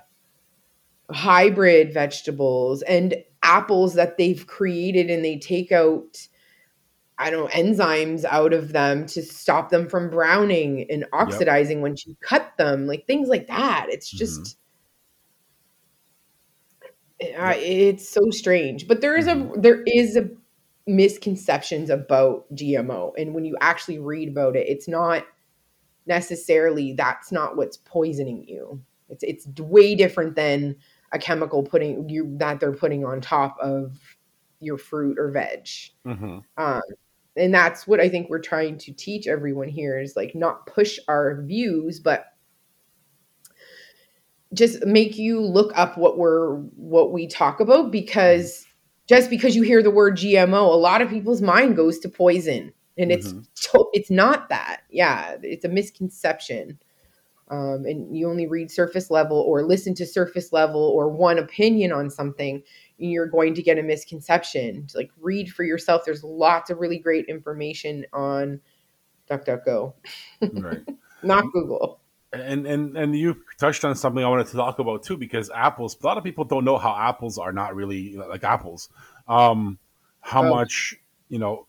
hybrid vegetables and apples that they've created and they take out I don't know, enzymes out of them to stop them from browning and oxidizing when you cut them, like things like that. It's just, uh, it's so strange. But there is a there is a misconceptions about GMO, and when you actually read about it, it's not necessarily that's not what's poisoning you. It's it's way different than a chemical putting you that they're putting on top of your fruit or veg. hmm Um, and that's what I think we're trying to teach everyone here is like not push our views, but just make you look up what we're what we talk about because just because you hear the word GMO, a lot of people's mind goes to poison, and it's Mhm. to- it's not that. Yeah, it's a misconception. Um, and you only read surface level or listen to surface level or one opinion on something, and you're going to get a misconception. Like read for yourself. There's lots of really great information on DuckDuckGo, Right. not Google. And and and you touched on something I wanted to talk about too, because apples. A lot of people don't know how apples are not really like apples. Um, how Oh. much you know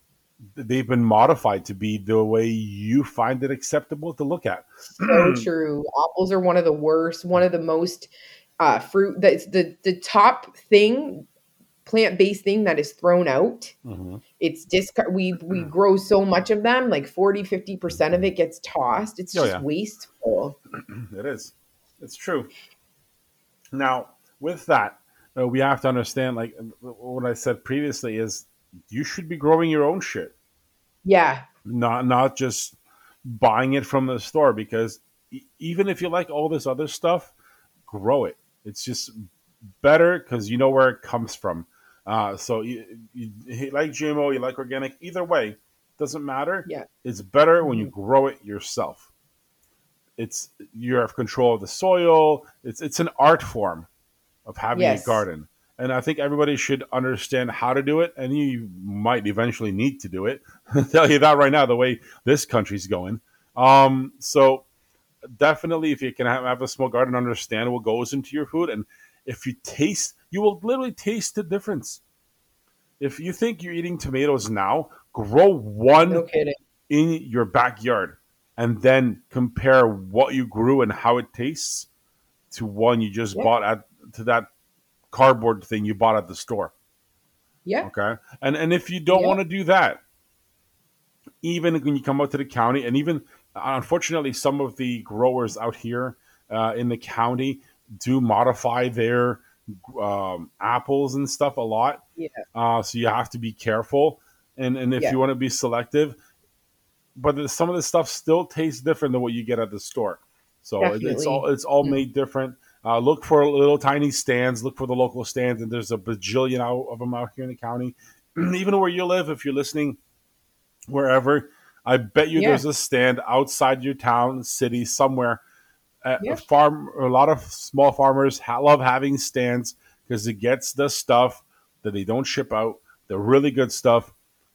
they've been modified to be the way you find it acceptable to look at. So true. Apples are one of the worst, one of the most uh, fruit. That's the the top thing, plant based thing that is thrown out. Mhm. It's discard. We we grow so much of them, like 40, 50 percent of it gets tossed. It's Oh, just yeah. wasteful. It is. It's true. Now, with that, uh, we have to understand, like what I said previously, is you should be growing your own shit, Yeah, not not just buying it from the store. Because e- even if you like all this other stuff, grow it. It's just better because you know where it comes from. Uh, so you, you, you like GMO, you like organic. Either way, doesn't matter. Yeah. it's better when you grow it yourself. It's you have control of the soil. It's it's an art form of having Yes. a garden, and I think everybody should understand how to do it. And you might eventually need to do it. I'll tell you that right now, the way this country's going. Um, so definitely, if you can have, have a small garden, understand what goes into your food, and if you taste, you will literally taste the difference. If you think you're eating tomatoes now, grow one no in your backyard and then compare what you grew and how it tastes to one you just Yeah. bought at to that cardboard thing you bought at the store. Yeah, Okay. And and if you don't Yeah. want to do that, even when you come out to the county, and even unfortunately, some of the growers out here uh, in the county do modify their um, apples and stuff a lot. Yeah. Uh, so you have to be careful, and and if Yeah. you want to be selective, but some of the stuff still tastes different than what you get at the store. So it, it's all it's all Mm. made different. Uh, look for little tiny stands. Look for the local stands, and there's a bajillion out of them out here in the county. Even where you live, if you're listening, wherever, I bet you Yeah. there's a stand outside your town, city, somewhere. A, Yeah. farm, a lot of small farmers ha- love having stands because it gets the stuff that they don't ship out, the really good stuff,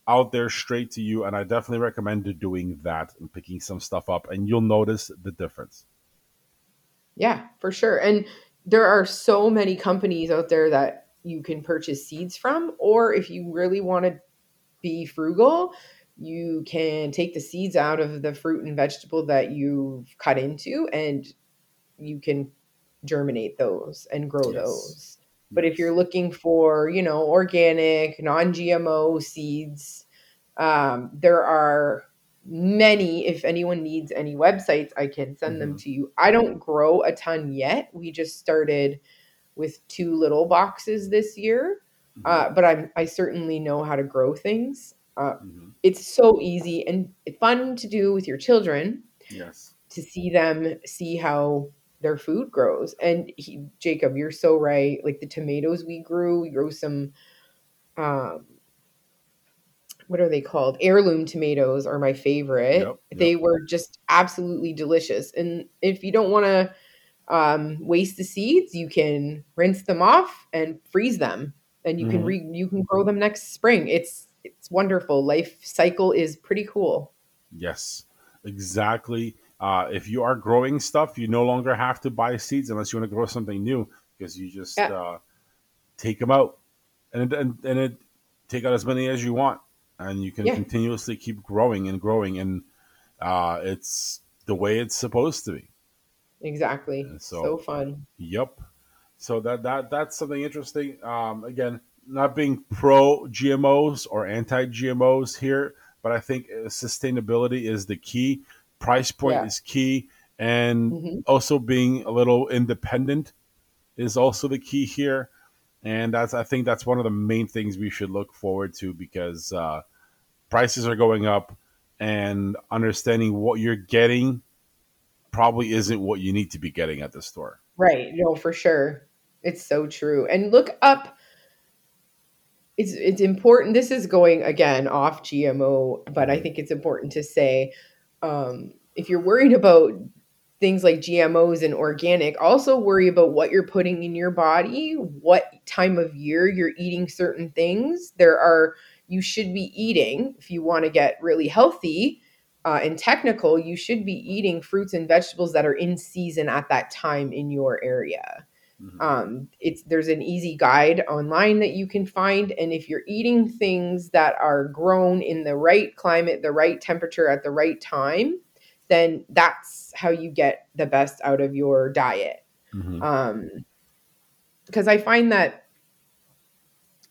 out there straight to you. And I definitely recommend doing that and picking some stuff up, and you'll notice the difference. yeah, for sure. And there are so many companies out there that you can purchase seeds from, or if you really want to be frugal, you can take the seeds out of the fruit and vegetable that you've cut into and you can germinate those and grow Yes. those. But if you're looking for, you know, organic, non-GMO seeds, um, there are many. If anyone needs any websites, I can send them to you. I don't grow a ton yet. We just started with two little boxes this year, uh, but I'm I certainly know how to grow things. Uh, Mhm. it's so easy and fun to do with your children Yes. to see them see how their food grows. And he, Jakub, you're so right. Like the tomatoes we grew, we grew some um what are they called? Heirloom tomatoes are my favorite. Yep, yep. They were just absolutely delicious. And if you don't want to um, waste the seeds, you can rinse them off and freeze them, and you can Mhm. re you can grow them next spring. It's it's wonderful. Life cycle is pretty cool. Yes, exactly. Uh, if you are growing stuff, you no longer have to buy seeds unless you want to grow something new because you just Yeah. uh, take them out and and and it take out as many as you want, and you can Yeah. continuously keep growing and growing, and uh, it's the way it's supposed to be. Exactly. So- so fun. Yep. So that that that's something interesting. Um, again, not being pro GMOs or anti GMOs here, but I think uh, sustainability is the key. Price point Yeah. is key, and Mhm. also being a little independent is also the key here. And that's I think that's one of the main things we should look forward to because uh, prices are going up, and understanding what you're getting probably isn't what you need to be getting at the store. Right. No, for sure. It's so true. And look up it's it's important. This is going again off GMO, but I think it's important to say um, if you're worried about things like GMOs and organic, also worry about what you're putting in your body, what time of year you're eating certain things. There are you should be eating if you want to get really healthy uh, and technical. You should be eating fruits and vegetables that are in season at that time in your area Mhm. um, it's there's an easy guide online that you can find and if you're eating things that are grown in the right climate the right temperature at the right time then that's how you get the best out of your diet Mhm. um, because I find that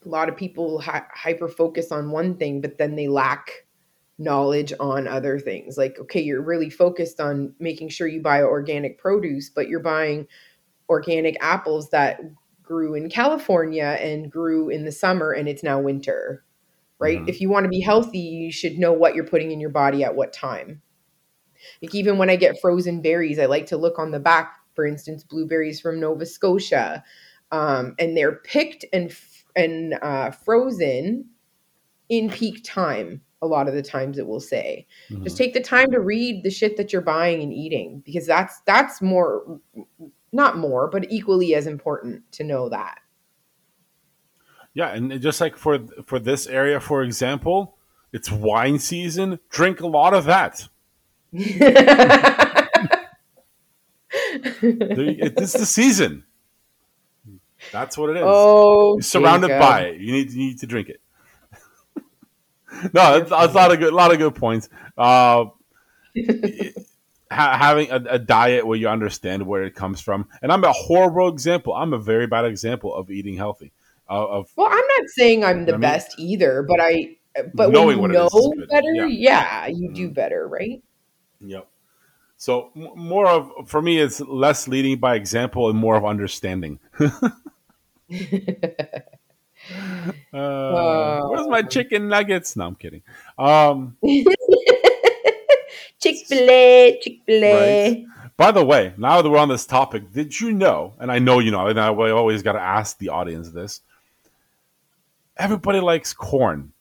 a lot of people hi- hyper focus on one thing, but then they lack knowledge on other things. Like, okay, you're really focused on making sure you buy organic produce, but you're buying organic apples that grew in California and grew in the summer and it's now winter, right? Mhm. If you want to be healthy, you should know what you're putting in your body at what time. Like, even when I get frozen berries, I like to look on the back, for instance, blueberries from Nova Scotia. Um, and they're picked and f- and uh, frozen in peak time. A lot of the times, it will say, Mhm. just take the time to read the shit that you're buying and eating because that's that's more not more but equally as important to know that Yeah, and just like for for this area, for example, it's wine season. Drink a lot of that. it's it- the season. That's what it is. oh You're surrounded Jakub. by it. You need you need to drink it. no, that's, that's a lot of good, a lot of good points. Uh, ha- having a, a diet where you understand where it comes from, and I'm a horrible example. I'm a very bad example of eating healthy. Uh, of well i'm not saying i'm the I mean- best either but i but Knowing when what you it is is know better Yeah. yeah, you do Mhm. better right Yep. So m- more of for me, it's less leading by example and more of understanding. Uh, where's my chicken nuggets? No, I'm kidding. Um, chick-fil-a chick-fil-a Right. by the way, now that we're on this topic, did you know? And I know you know, and I I always got to ask the audience this. Everybody likes corn,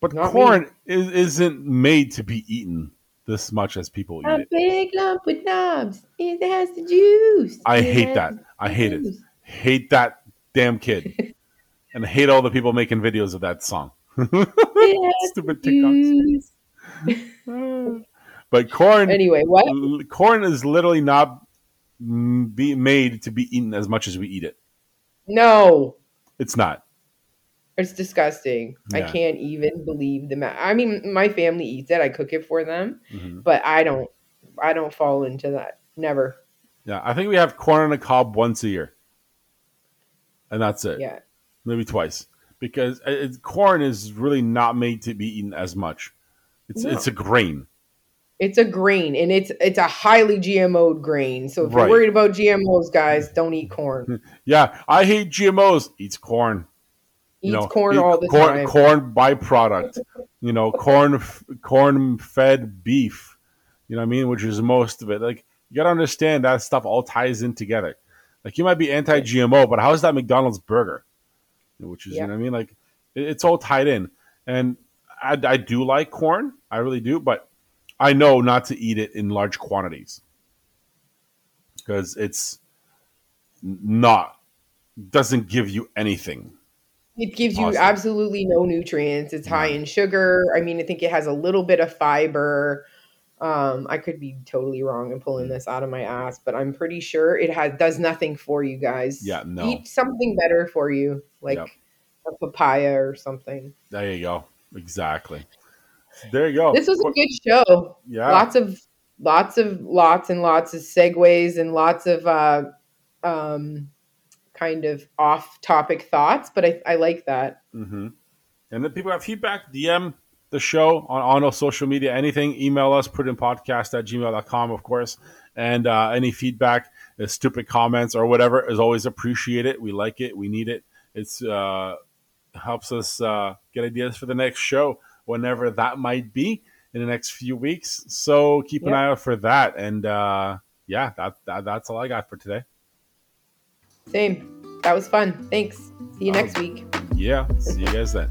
but Not corn is, isn't made to be eaten this much as people eat a it. big lump with knobs it has the juice I It hate that. I hate it. Hate that damn kid, and I hate all the people making videos of that song. Stupid TikToks. but corn, anyway what corn is literally not be made to be eaten as much as we eat it. no It's not. It's disgusting. I can't even believe the. Ma- I mean, my family eats it. I cook it for them, Mhm. but I don't. I don't fall into that. Never. Yeah, I think we have corn on the cob once a year, and that's it. Yeah. Maybe twice, because it, corn is really not made to be eaten as much. It's No. it's a grain. It's a grain, and it's it's a highly GMO'd grain. So if Right. you're worried about GMOs, guys, don't eat corn. Yeah, I hate GMOs. Eats corn. Eats corn eat all the corn, time. Corn byproduct. You know, corn f- corn fed beef. You know what I mean? Which is most of it. Like you gotta understand that stuff all ties in together. Like you might be anti GMO, but how is that McDonald's burger? Which is Yeah. you know what I mean? Like it, it's all tied in. And I, I do like corn. I really do, but I know not to eat it in large quantities because it's not doesn't give you anything. It gives you absolutely no nutrients. It's high in sugar. I mean, I think it has a little bit of fiber. Um, I could be totally wrong and Mm. pulling this out of my ass, but I'm pretty sure it has does nothing for you guys. Yeah, no. Eat something better for you, like Yep. a papaya or something. There you go. Exactly. There you go. This was a good show. yeah. Lots of lots of lots and lots of segues and lots of uh um kind of off topic thoughts, but I, I like that. hmm And then people have feedback, DM the show on, on our social media, anything, email us, prudent podcast at gmail.com, of course. And uh, any feedback, uh, stupid comments or whatever is always appreciated. We like it. We need it. It's uh, helps us uh, get ideas for the next show, whenever that might be in the next few weeks. So keep an eye out for that. And uh, yeah, that, that that's all I got for today. Same. That was fun. Thanks. See you Um, next week. Yeah, see you guys then.